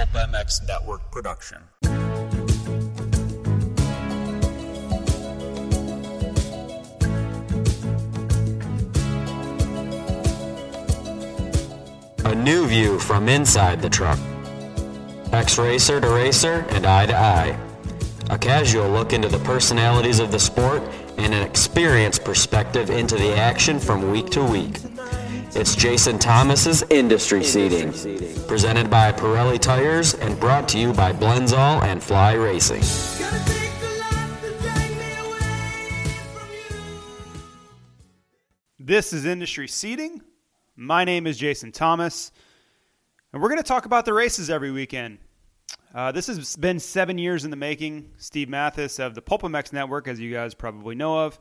Pulp MX Network production. A new view from inside the truck. X-Racer to racer and eye to eye. A casual look into the personalities of the sport and an experienced perspective into the action from week to week. It's Jason Thomas's Industry Seating, presented by Pirelli Tires and brought to you by Blendzall and Fly Racing. This is Industry Seating. My name is Jason Thomas, and we're going to talk about the races every weekend. Uh, this has been seven years in the making. Steve Matthes of the PulpMX Network, as you guys probably know of,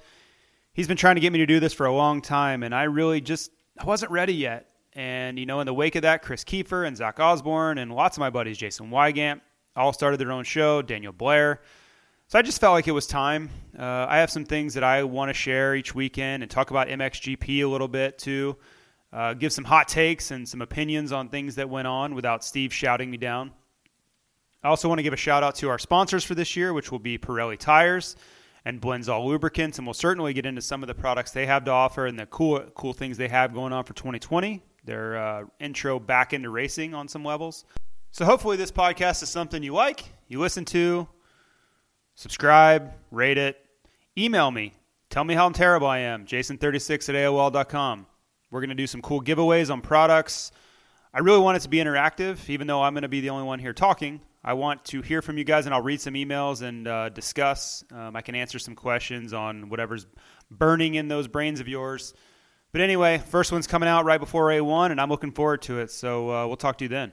he's been trying to get me to do this for a long time, and I really just I wasn't ready yet. And you know, in the wake of that, Kris Keefer and Zach Osborne and lots of my buddies, Jason Weigandt, all started their own show. Daniel Blair. So I just felt like it was time. Uh, I have some things that I want to share each weekend and talk about MXGP a little bit too. Uh, give some hot takes and some opinions on things that went on without Steve shouting me down. I also want to give a shout out to our sponsors for this year, which will be Pirelli Tires and Blendzall Lubricants, and we'll certainly get into some of the products they have to offer and the cool cool things they have going on for 2020. Their uh, intro back into racing on some levels. So hopefully this podcast is something you like, you listen to, subscribe, rate it, email me, tell me how terrible I am. Jason36 at AOL.com. We're going to do some cool giveaways on products. I really want it to be interactive, even though I'm going to be the only one here talking. I want to hear from you guys, and I'll read some emails and uh, discuss. Um, I can answer some questions on whatever's burning in those brains of yours. But anyway, first one's coming out right before A1, and I'm looking forward to it. So uh, we'll talk to you then.